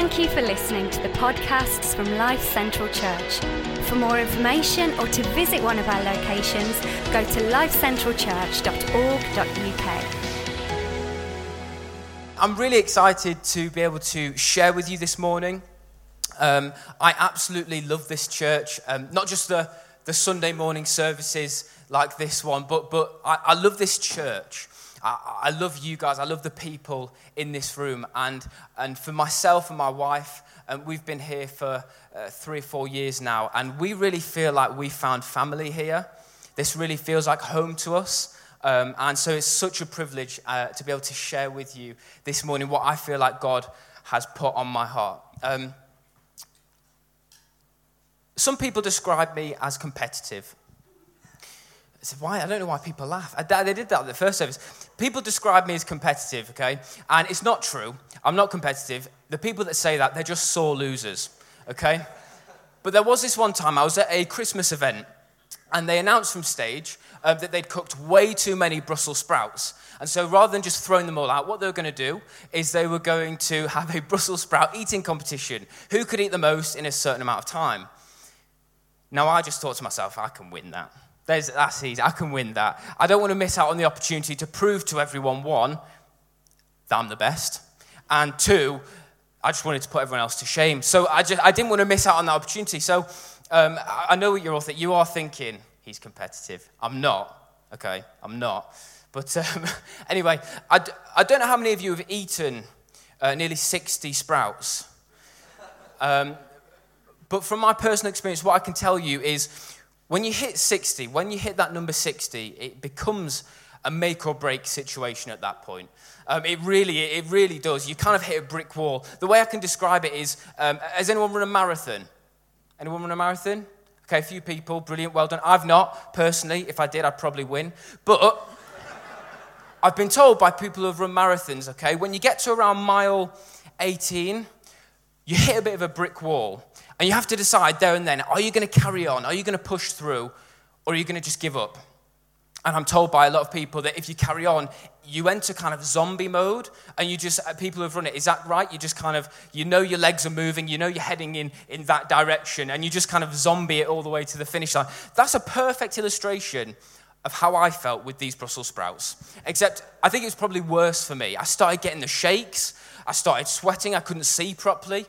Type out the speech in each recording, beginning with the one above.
Thank you for listening to the podcasts from Life Central Church. For more information or to visit one of our locations, go to lifecentralchurch.org.uk. I'm really excited to be able to share with you this morning. Um, I absolutely love this church, um, not just the, the Sunday morning services like this one, but, but I, I love this church. I, I, love you guys. I love the people in this room. And, and for myself and my wife, um, we've been here for uh, three or four years now, and we really feel like we found family here. This really feels like home to us. Um, and so it's such a privilege uh, to be able to share with you this morning what I feel like God has put on my heart. Um, some people describe me as competitive. I said, why? I don't know why people laugh. I, they did that at the first service. People describe me as competitive, okay? And it's not true. I'm not competitive. The people that say that, they're just sore losers, okay? But there was this one time I was at a Christmas event, and they announced from stage uh, that they'd cooked way too many Brussels sprouts. And so rather than just throwing them all out, what they were going to do is they were going to have a Brussels sprout eating competition. Who could eat the most in a certain amount of time? Now, I just thought to myself, I can win that. There's, that's easy. I can win that. I don't want to miss out on the opportunity to prove to everyone one, that I'm the best, and two, I just wanted to put everyone else to shame. So I, just, I didn't want to miss out on that opportunity. So um, I know what you're all thinking. You are thinking, he's competitive. I'm not, okay? I'm not. But um, anyway, I d- I don't know how many of you have eaten uh, nearly 60 sprouts. Um, but from my personal experience, what I can tell you is when you hit 60, when you hit that number 60, it becomes a make or break situation at that point. Um, it really, it really does. You kind of hit a brick wall. The way I can describe it is, um, has anyone run a marathon? Anyone run a marathon? Okay, a few people, brilliant, well done. I've not, personally. If I did, I'd probably win. But I've been told by people who have run marathons, okay, when you get to around mile 18, you hit a bit of a brick wall. And you have to decide there and then are you going to carry on? Are you going to push through? Or are you going to just give up? And I'm told by a lot of people that if you carry on, you enter kind of zombie mode and you just, uh, people who've run it, is that right? You just kind of, you know your legs are moving, you know you're heading in, in that direction, and you just kind of zombie it all the way to the finish line. That's a perfect illustration of how I felt with these Brussels sprouts. Except I think it was probably worse for me. I started getting the shakes, I started sweating, I couldn't see properly.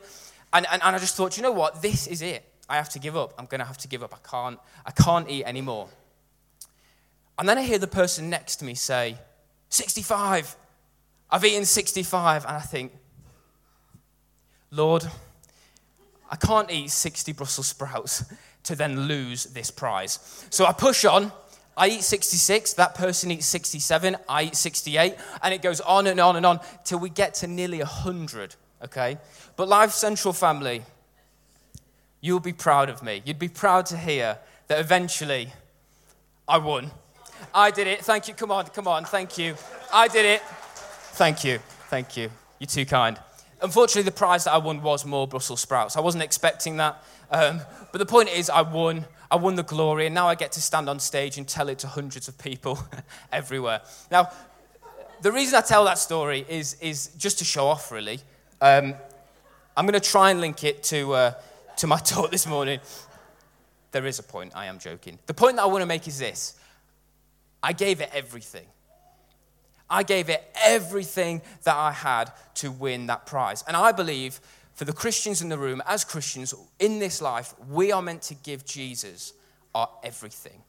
And, and, and I just thought, you know what? This is it. I have to give up. I'm going to have to give up. I can't, I can't eat anymore. And then I hear the person next to me say, 65. I've eaten 65. And I think, Lord, I can't eat 60 Brussels sprouts to then lose this prize. So I push on. I eat 66, that person eats 67, I eat 68, and it goes on and on and on till we get to nearly 100 okay? But Life Central family, you'll be proud of me. You'd be proud to hear that eventually I won. I did it. Thank you. Come on, come on. Thank you. I did it. Thank you. Thank you. You're too kind. Unfortunately, the prize that I won was more Brussels sprouts. I wasn't expecting that. Um, but the point is, I won. I won the glory, and now I get to stand on stage and tell it to hundreds of people everywhere. Now, the reason I tell that story is, is just to show off, really. Um, I'm going to try and link it to, uh, to my talk this morning. There is a point, I am joking. The point that I want to make is this I gave it everything. I gave it everything that I had to win that prize. And I believe for the Christians in the room, as Christians in this life, we are meant to give Jesus our everything.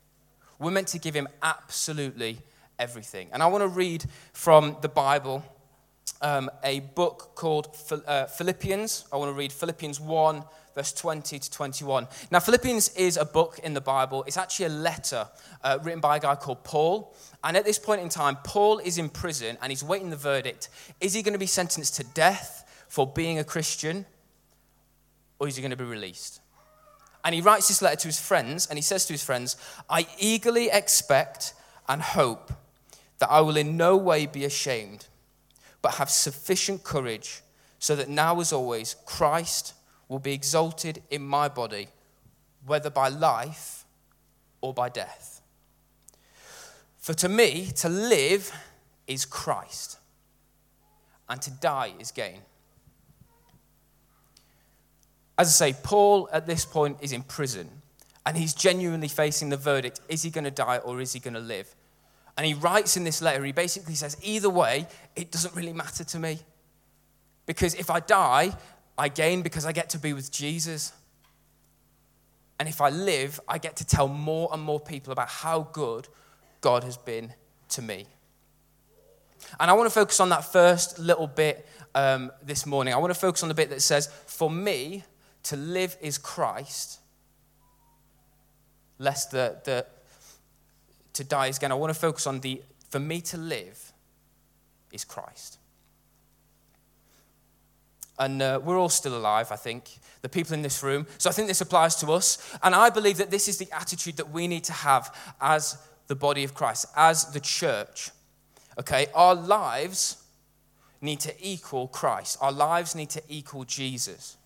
We're meant to give him absolutely everything. And I want to read from the Bible um, a book called uh, Philippians. I want to read Philippians 1, verse 20 to 21. Now, Philippians is a book in the Bible. It's actually a letter uh, written by a guy called Paul. And at this point in time, Paul is in prison and he's waiting the verdict. Is he going to be sentenced to death for being a Christian, or is he going to be released? And he writes this letter to his friends, and he says to his friends, I eagerly expect and hope that I will in no way be ashamed but have sufficient courage so that now, as always, Christ will be exalted in my body, whether by life or by death. For to me, to live is Christ, and to die is gain. as I say, Paul at this point is in prison and he's genuinely facing the verdict is he going to die or is he going to live? And he writes in this letter, he basically says, either way, it doesn't really matter to me. Because if I die, I gain because I get to be with Jesus. And if I live, I get to tell more and more people about how good God has been to me. And I want to focus on that first little bit um, this morning. I want to focus on the bit that says, For me, to live is Christ, lest the, the, to die is gain. I want to focus on the, for me to live is Christ. And uh, we're all still alive, I think, the people in this room. So I think this applies to us. And I believe that this is the attitude that we need to have as the body of Christ, as the church. Okay, our lives need to equal Christ, our lives need to equal Jesus.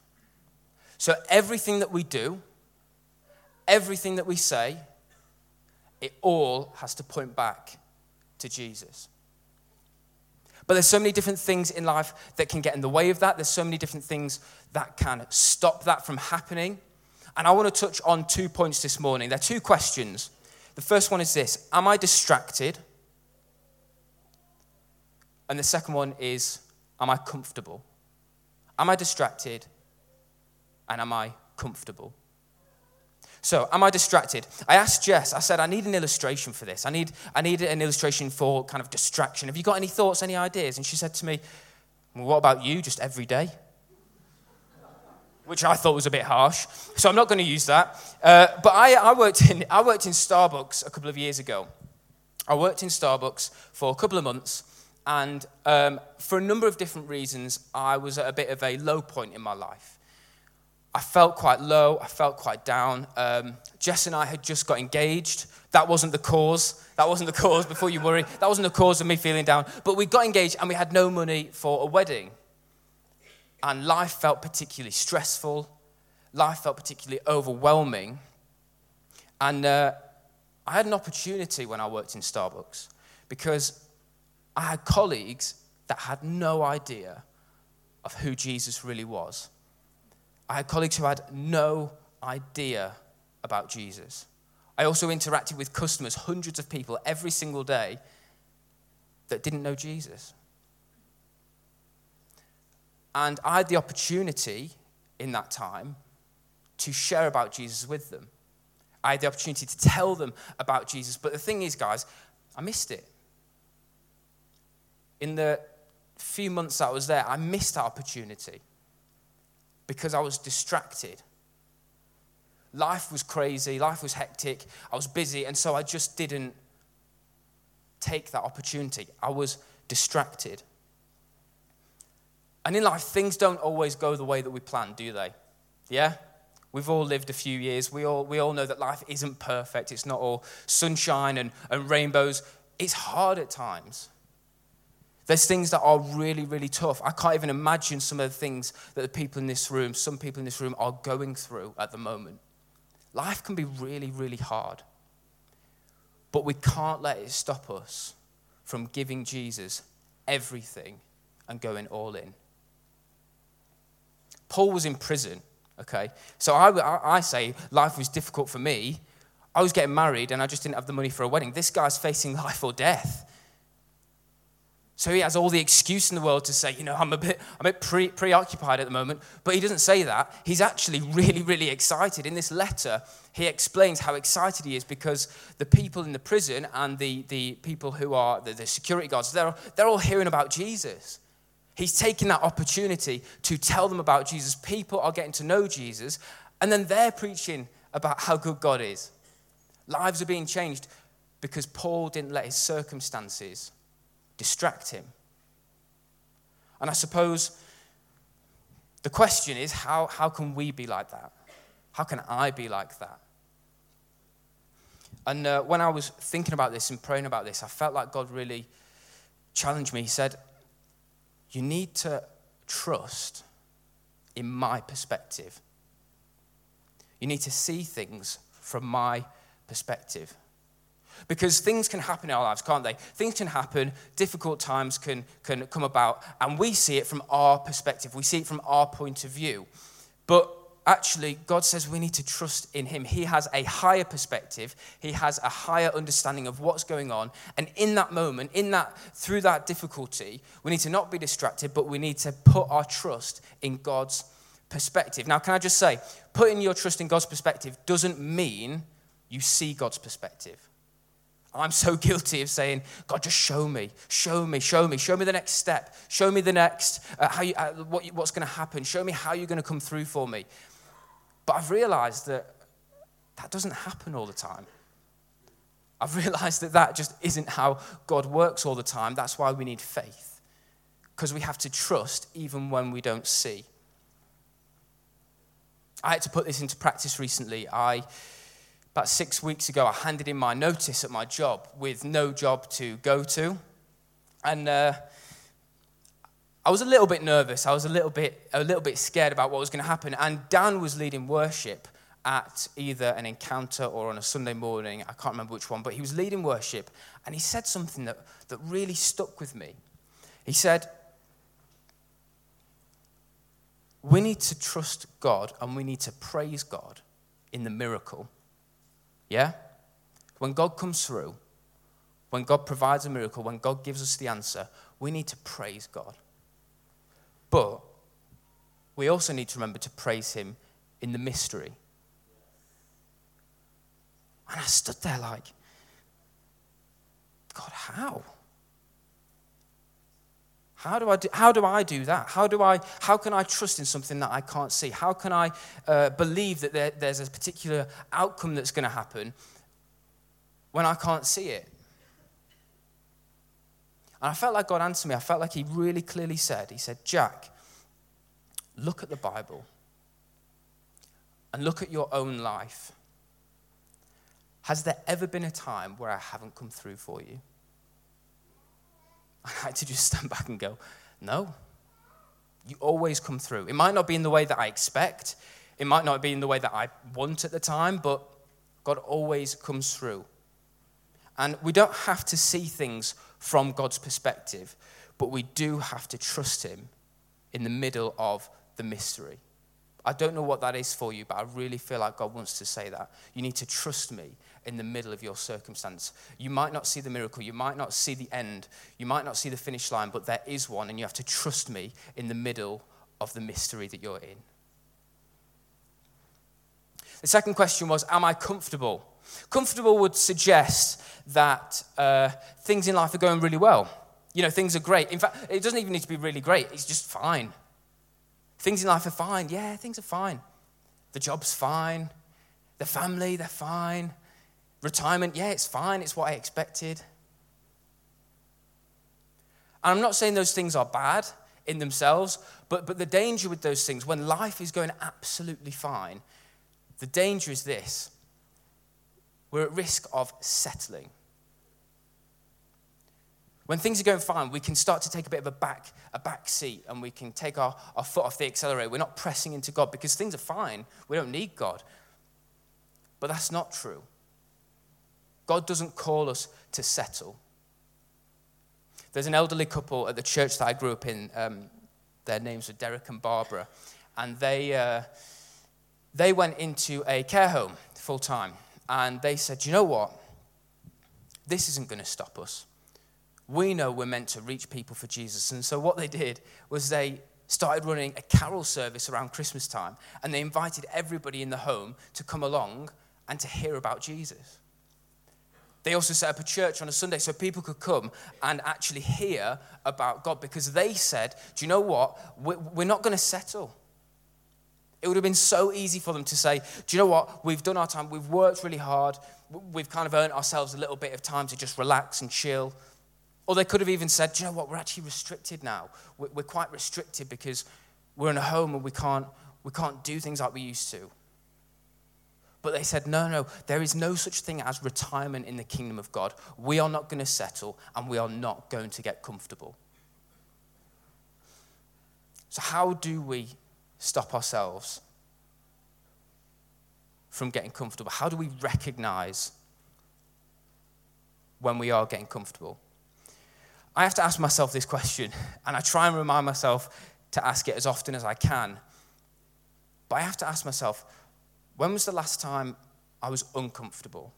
So everything that we do, everything that we say, it all has to point back to Jesus. But there's so many different things in life that can get in the way of that. There's so many different things that can stop that from happening. And I want to touch on two points this morning. There are two questions. The first one is this Am I distracted? And the second one is Am I comfortable? Am I distracted? And am I comfortable? So, am I distracted? I asked Jess, I said, I need an illustration for this. I need, I need an illustration for kind of distraction. Have you got any thoughts, any ideas? And she said to me, well, What about you, just every day? Which I thought was a bit harsh. So, I'm not going to use that. Uh, but I, I, worked in, I worked in Starbucks a couple of years ago. I worked in Starbucks for a couple of months. And um, for a number of different reasons, I was at a bit of a low point in my life. I felt quite low. I felt quite down. Um, Jess and I had just got engaged. That wasn't the cause. That wasn't the cause, before you worry. That wasn't the cause of me feeling down. But we got engaged and we had no money for a wedding. And life felt particularly stressful. Life felt particularly overwhelming. And uh, I had an opportunity when I worked in Starbucks because I had colleagues that had no idea of who Jesus really was. I had colleagues who had no idea about Jesus. I also interacted with customers, hundreds of people every single day that didn't know Jesus. And I had the opportunity in that time to share about Jesus with them. I had the opportunity to tell them about Jesus. But the thing is, guys, I missed it. In the few months I was there, I missed that opportunity because I was distracted. Life was crazy, life was hectic, I was busy, and so I just didn't take that opportunity. I was distracted. And in life, things don't always go the way that we plan, do they? Yeah? We've all lived a few years. We all, we all know that life isn't perfect. It's not all sunshine and, and rainbows. It's hard at times. There's things that are really, really tough. I can't even imagine some of the things that the people in this room, some people in this room, are going through at the moment. Life can be really, really hard. But we can't let it stop us from giving Jesus everything and going all in. Paul was in prison, okay? So I, I say life was difficult for me. I was getting married and I just didn't have the money for a wedding. This guy's facing life or death. So he has all the excuse in the world to say, you know, I'm a bit, I'm a bit pre- preoccupied at the moment. But he doesn't say that. He's actually really, really excited. In this letter, he explains how excited he is because the people in the prison and the, the people who are the, the security guards, they're, they're all hearing about Jesus. He's taking that opportunity to tell them about Jesus. People are getting to know Jesus, and then they're preaching about how good God is. Lives are being changed because Paul didn't let his circumstances distract him. And I suppose the question is how, how can we be like that? How can I be like that? And uh, when I was thinking about this and praying about this, I felt like God really challenged me. He said, You need to trust in my perspective. You need to see things from my perspective. Because things can happen in our lives, can't they? Things can happen, difficult times can, can come about, and we see it from our perspective. We see it from our point of view. But actually, God says we need to trust in Him. He has a higher perspective, He has a higher understanding of what's going on. And in that moment, in that, through that difficulty, we need to not be distracted, but we need to put our trust in God's perspective. Now, can I just say, putting your trust in God's perspective doesn't mean you see God's perspective. I'm so guilty of saying, God, just show me, show me, show me, show me the next step, show me the next, uh, how you, uh, what, what's going to happen, show me how you're going to come through for me. But I've realized that that doesn't happen all the time. I've realized that that just isn't how God works all the time. That's why we need faith, because we have to trust even when we don't see. I had to put this into practice recently. I about six weeks ago, I handed in my notice at my job with no job to go to. And uh, I was a little bit nervous. I was a little bit, a little bit scared about what was going to happen. And Dan was leading worship at either an encounter or on a Sunday morning. I can't remember which one, but he was leading worship. And he said something that, that really stuck with me. He said, We need to trust God and we need to praise God in the miracle yeah? When God comes through, when God provides a miracle, when God gives us the answer, we need to praise God. But we also need to remember to praise Him in the mystery. And I stood there like, God, how? How do I do, how do, I do that? How, do I, how can I trust in something that I can't see? How can I uh, believe that there, there's a particular outcome that's going to happen when I can't see it? And I felt like God answered me. I felt like He really clearly said, He said, Jack, look at the Bible and look at your own life. Has there ever been a time where I haven't come through for you? I had to just stand back and go, no. You always come through. It might not be in the way that I expect, it might not be in the way that I want at the time, but God always comes through. And we don't have to see things from God's perspective, but we do have to trust Him in the middle of the mystery. I don't know what that is for you, but I really feel like God wants to say that. You need to trust me in the middle of your circumstance. You might not see the miracle, you might not see the end, you might not see the finish line, but there is one, and you have to trust me in the middle of the mystery that you're in. The second question was Am I comfortable? Comfortable would suggest that uh, things in life are going really well. You know, things are great. In fact, it doesn't even need to be really great, it's just fine. Things in life are fine. Yeah, things are fine. The job's fine. The family, they're fine. Retirement, yeah, it's fine, it's what I expected. And I'm not saying those things are bad in themselves, but, but the danger with those things, when life is going absolutely fine, the danger is this we're at risk of settling. When things are going fine, we can start to take a bit of a back, a back seat and we can take our, our foot off the accelerator. We're not pressing into God because things are fine. We don't need God. But that's not true. God doesn't call us to settle. There's an elderly couple at the church that I grew up in. Um, their names were Derek and Barbara. And they, uh, they went into a care home full time. And they said, you know what? This isn't going to stop us. We know we're meant to reach people for Jesus. And so what they did was they started running a carol service around Christmas time. And they invited everybody in the home to come along and to hear about Jesus. They also set up a church on a Sunday so people could come and actually hear about God because they said, Do you know what? We're not going to settle. It would have been so easy for them to say, Do you know what? We've done our time, we've worked really hard, we've kind of earned ourselves a little bit of time to just relax and chill. Or they could have even said, Do you know what? We're actually restricted now. We're quite restricted because we're in a home and we can't, we can't do things like we used to. But they said, no, no, there is no such thing as retirement in the kingdom of God. We are not going to settle and we are not going to get comfortable. So, how do we stop ourselves from getting comfortable? How do we recognize when we are getting comfortable? I have to ask myself this question, and I try and remind myself to ask it as often as I can. But I have to ask myself, when was the last time I was uncomfortable?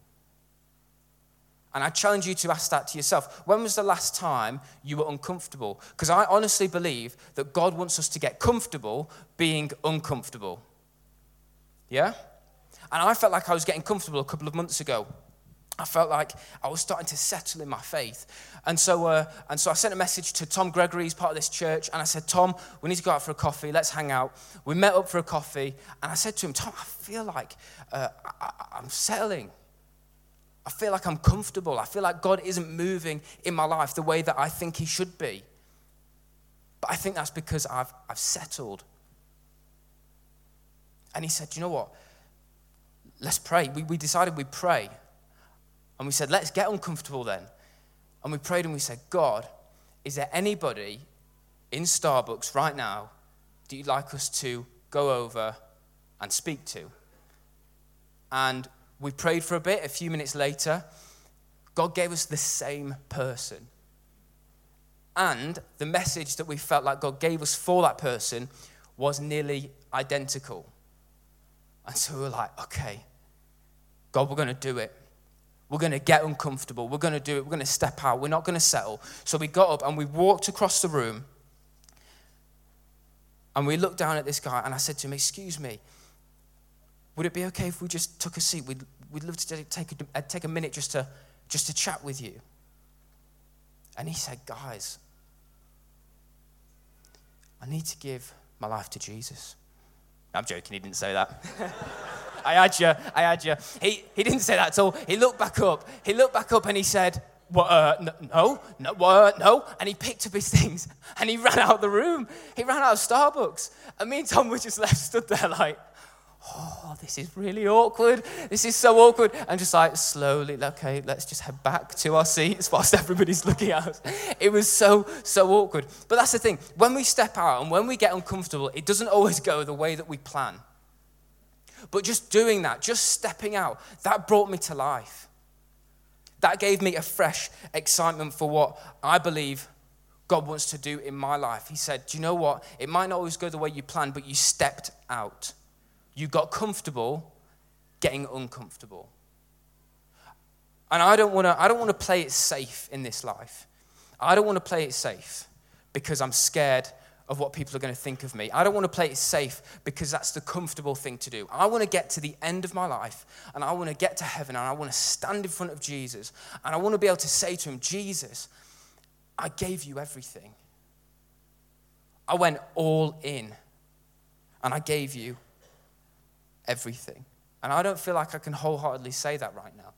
And I challenge you to ask that to yourself. When was the last time you were uncomfortable? Because I honestly believe that God wants us to get comfortable being uncomfortable. Yeah? And I felt like I was getting comfortable a couple of months ago. I felt like I was starting to settle in my faith. And so, uh, and so I sent a message to Tom Gregory, he's part of this church, and I said, Tom, we need to go out for a coffee, let's hang out. We met up for a coffee, and I said to him, Tom, I feel like uh, I, I'm settling. I feel like I'm comfortable. I feel like God isn't moving in my life the way that I think He should be. But I think that's because I've, I've settled. And he said, You know what? Let's pray. We, we decided we'd pray. And we said, let's get uncomfortable then. And we prayed and we said, God, is there anybody in Starbucks right now that you'd like us to go over and speak to? And we prayed for a bit. A few minutes later, God gave us the same person. And the message that we felt like God gave us for that person was nearly identical. And so we were like, okay, God, we're going to do it. We're going to get uncomfortable. We're going to do it. We're going to step out. We're not going to settle. So we got up and we walked across the room. And we looked down at this guy and I said to him, Excuse me, would it be okay if we just took a seat? We'd, we'd love to take a, uh, take a minute just to, just to chat with you. And he said, Guys, I need to give my life to Jesus. I'm joking, he didn't say that. I had you, I had you. He, he didn't say that at all. He looked back up. He looked back up and he said, what, uh, no, no, what, no. And he picked up his things and he ran out of the room. He ran out of Starbucks. And me and Tom were just left stood there like, oh, this is really awkward. This is so awkward. And just like slowly, okay, let's just head back to our seats whilst everybody's looking at us. It was so, so awkward. But that's the thing. When we step out and when we get uncomfortable, it doesn't always go the way that we plan. But just doing that, just stepping out, that brought me to life. That gave me a fresh excitement for what I believe God wants to do in my life. He said, Do you know what? It might not always go the way you planned, but you stepped out. You got comfortable getting uncomfortable. And I don't want to I don't want to play it safe in this life. I don't want to play it safe because I'm scared of what people are going to think of me. I don't want to play it safe because that's the comfortable thing to do. I want to get to the end of my life and I want to get to heaven and I want to stand in front of Jesus and I want to be able to say to him, Jesus, I gave you everything. I went all in and I gave you everything. And I don't feel like I can wholeheartedly say that right now.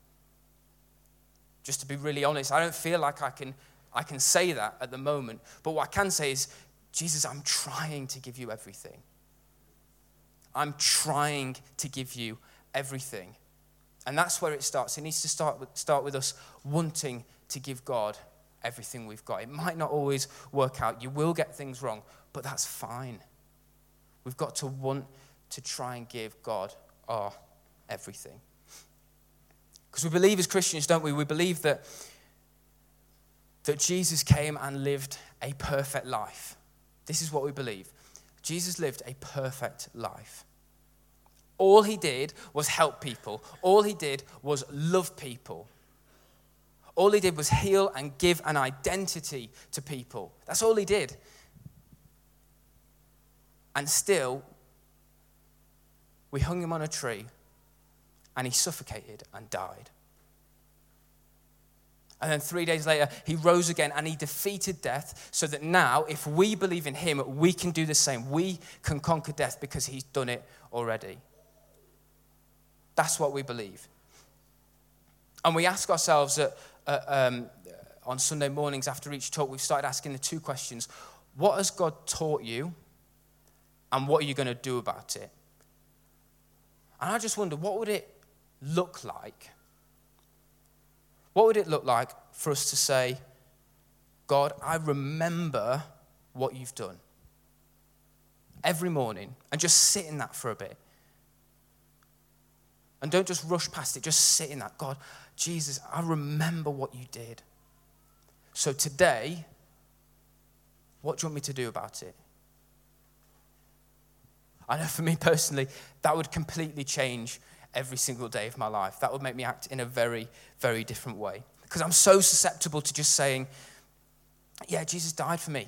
Just to be really honest, I don't feel like I can I can say that at the moment. But what I can say is Jesus, I'm trying to give you everything. I'm trying to give you everything. And that's where it starts. It needs to start with, start with us wanting to give God everything we've got. It might not always work out. You will get things wrong, but that's fine. We've got to want to try and give God our everything. Because we believe as Christians, don't we? We believe that, that Jesus came and lived a perfect life. This is what we believe Jesus lived a perfect life. All he did was help people, all he did was love people. All he did was heal and give an identity to people. That's all he did. And still, we hung him on a tree and he suffocated and died. And then three days later, he rose again and he defeated death so that now, if we believe in him, we can do the same. We can conquer death because he's done it already. That's what we believe. And we ask ourselves uh, um, on Sunday mornings after each talk, we've started asking the two questions What has God taught you? And what are you going to do about it? And I just wonder, what would it look like what would it look like for us to say, God, I remember what you've done every morning and just sit in that for a bit? And don't just rush past it, just sit in that. God, Jesus, I remember what you did. So today, what do you want me to do about it? I know for me personally, that would completely change every single day of my life. That would make me act in a very, very different way. Because I'm so susceptible to just saying, yeah, Jesus died for me.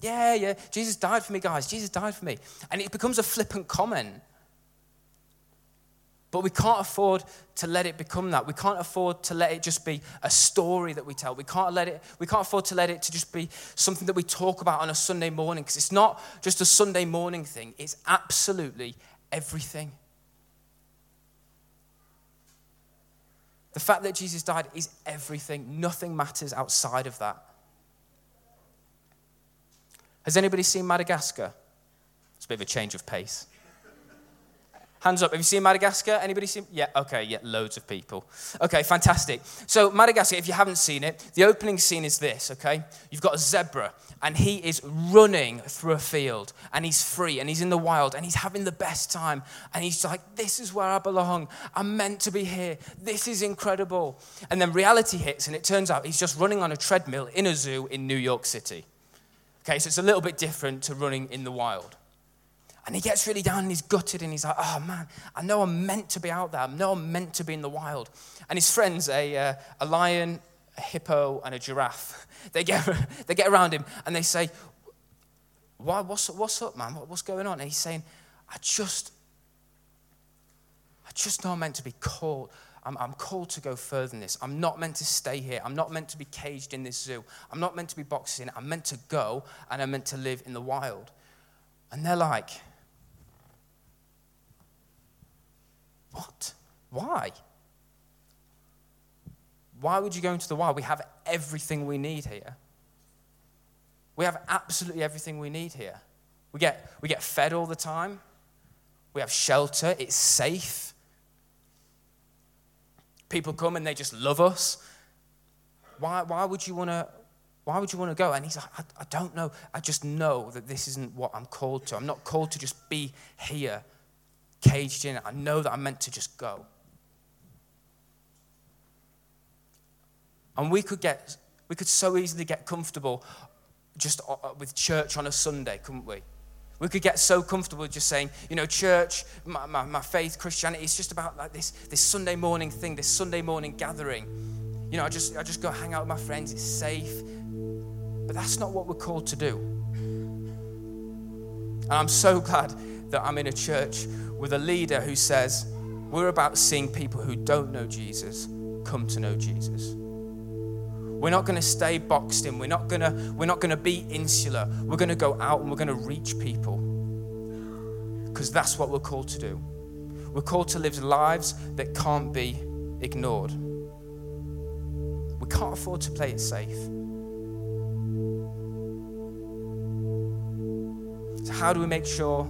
Yeah, yeah, Jesus died for me, guys. Jesus died for me. And it becomes a flippant comment. But we can't afford to let it become that. We can't afford to let it just be a story that we tell. We can't let it we can't afford to let it to just be something that we talk about on a Sunday morning because it's not just a Sunday morning thing. It's absolutely everything. The fact that Jesus died is everything. Nothing matters outside of that. Has anybody seen Madagascar? It's a bit of a change of pace. Hands up. Have you seen Madagascar? Anybody seen? Yeah, okay, yeah, loads of people. Okay, fantastic. So, Madagascar, if you haven't seen it, the opening scene is this, okay? You've got a zebra, and he is running through a field, and he's free, and he's in the wild, and he's having the best time. And he's like, This is where I belong. I'm meant to be here. This is incredible. And then reality hits, and it turns out he's just running on a treadmill in a zoo in New York City. Okay, so it's a little bit different to running in the wild. And he gets really down and he's gutted and he's like, oh man, I know I'm meant to be out there. I know I'm meant to be in the wild. And his friends, a, uh, a lion, a hippo, and a giraffe, they get, they get around him and they say, Why, what's, what's up, man? What's going on? And he's saying, I just, I just know I'm meant to be called. I'm, I'm, called to go further than this. I'm not meant to stay here. I'm not meant to be caged in this zoo. I'm not meant to be boxing. I'm meant to go and I'm meant to live in the wild. And they're like, What? Why? Why would you go into the wild? We have everything we need here. We have absolutely everything we need here. We get, we get fed all the time. We have shelter. It's safe. People come and they just love us. Why, why would you want to why would you want to go? And he's like, I, I don't know. I just know that this isn't what I'm called to. I'm not called to just be here caged in. I know that I'm meant to just go. And we could get, we could so easily get comfortable just uh, uh, with church on a Sunday, couldn't we? We could get so comfortable just saying, you know, church, my, my, my faith, Christianity, it's just about like this, this Sunday morning thing, this Sunday morning gathering. You know, I just, I just go hang out with my friends, it's safe. But that's not what we're called to do. And I'm so glad that I'm in a church with a leader who says, We're about seeing people who don't know Jesus come to know Jesus. We're not going to stay boxed in. We're not going to we're not going to be insular. We're going to go out and we're going to reach people. Because that's what we're called to do. We're called to live lives that can't be ignored. We can't afford to play it safe. So how do we make sure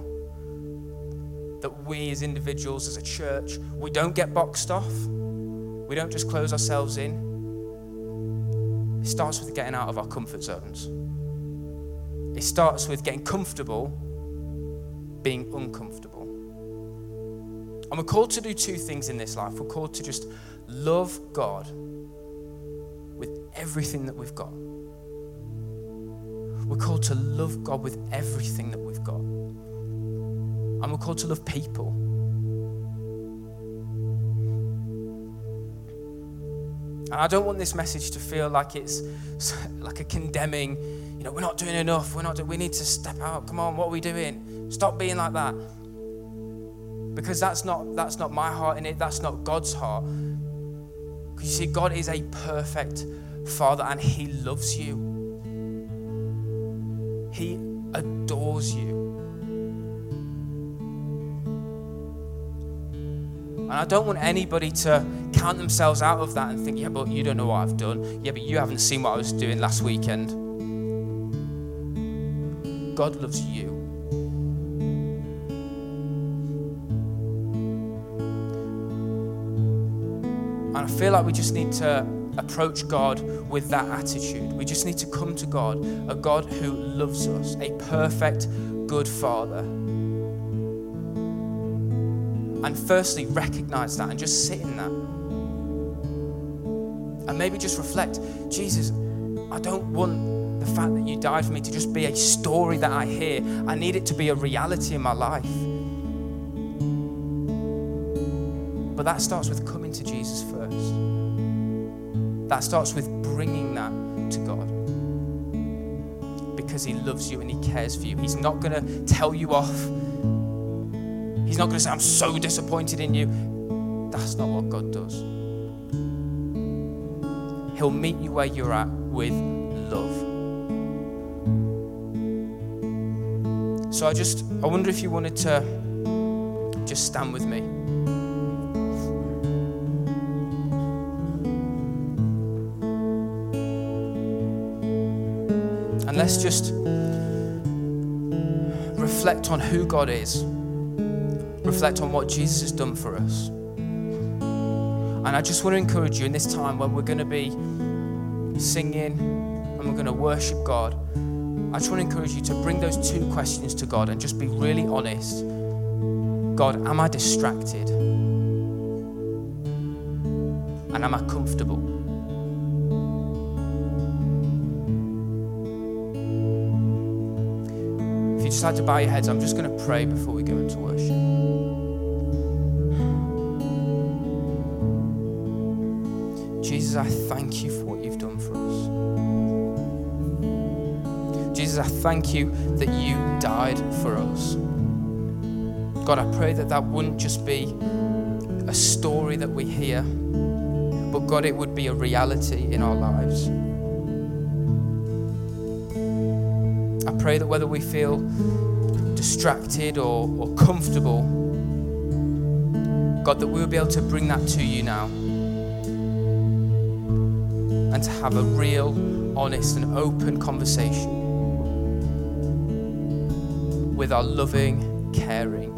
that we as individuals, as a church, we don't get boxed off. We don't just close ourselves in. It starts with getting out of our comfort zones. It starts with getting comfortable being uncomfortable. And we're called to do two things in this life. We're called to just love God with everything that we've got. We're called to love God with everything that we've got. And we're called to love people. And I don't want this message to feel like it's like a condemning, you know, we're not doing enough. We're not, do- we need to step out. Come on, what are we doing? Stop being like that. Because that's not, that's not my heart in it. That's not God's heart. Because you see, God is a perfect Father and He loves you. He adores you. And I don't want anybody to count themselves out of that and think, yeah, but you don't know what I've done. Yeah, but you haven't seen what I was doing last weekend. God loves you. And I feel like we just need to approach God with that attitude. We just need to come to God, a God who loves us, a perfect, good Father and firstly, recognize that and just sit in that. And maybe just reflect Jesus, I don't want the fact that you died for me to just be a story that I hear. I need it to be a reality in my life. But that starts with coming to Jesus first. That starts with bringing that to God. Because He loves you and He cares for you. He's not going to tell you off. He's not going to say, I'm so disappointed in you. That's not what God does. He'll meet you where you're at with love. So I just, I wonder if you wanted to just stand with me. And let's just reflect on who God is, reflect on what Jesus has done for us. And I just want to encourage you in this time when we're going to be singing and we're going to worship God. I just want to encourage you to bring those two questions to God and just be really honest. God, am I distracted? And am I comfortable? If you like to bow your heads, I'm just going to pray before we go into worship. Jesus, I thank you for what you've done for us. Jesus, I thank you that you died for us. God, I pray that that wouldn't just be a story that we hear, but God, it would be a reality in our lives. I pray that whether we feel distracted or, or comfortable, God, that we'll be able to bring that to you now and to have a real, honest, and open conversation with our loving, caring.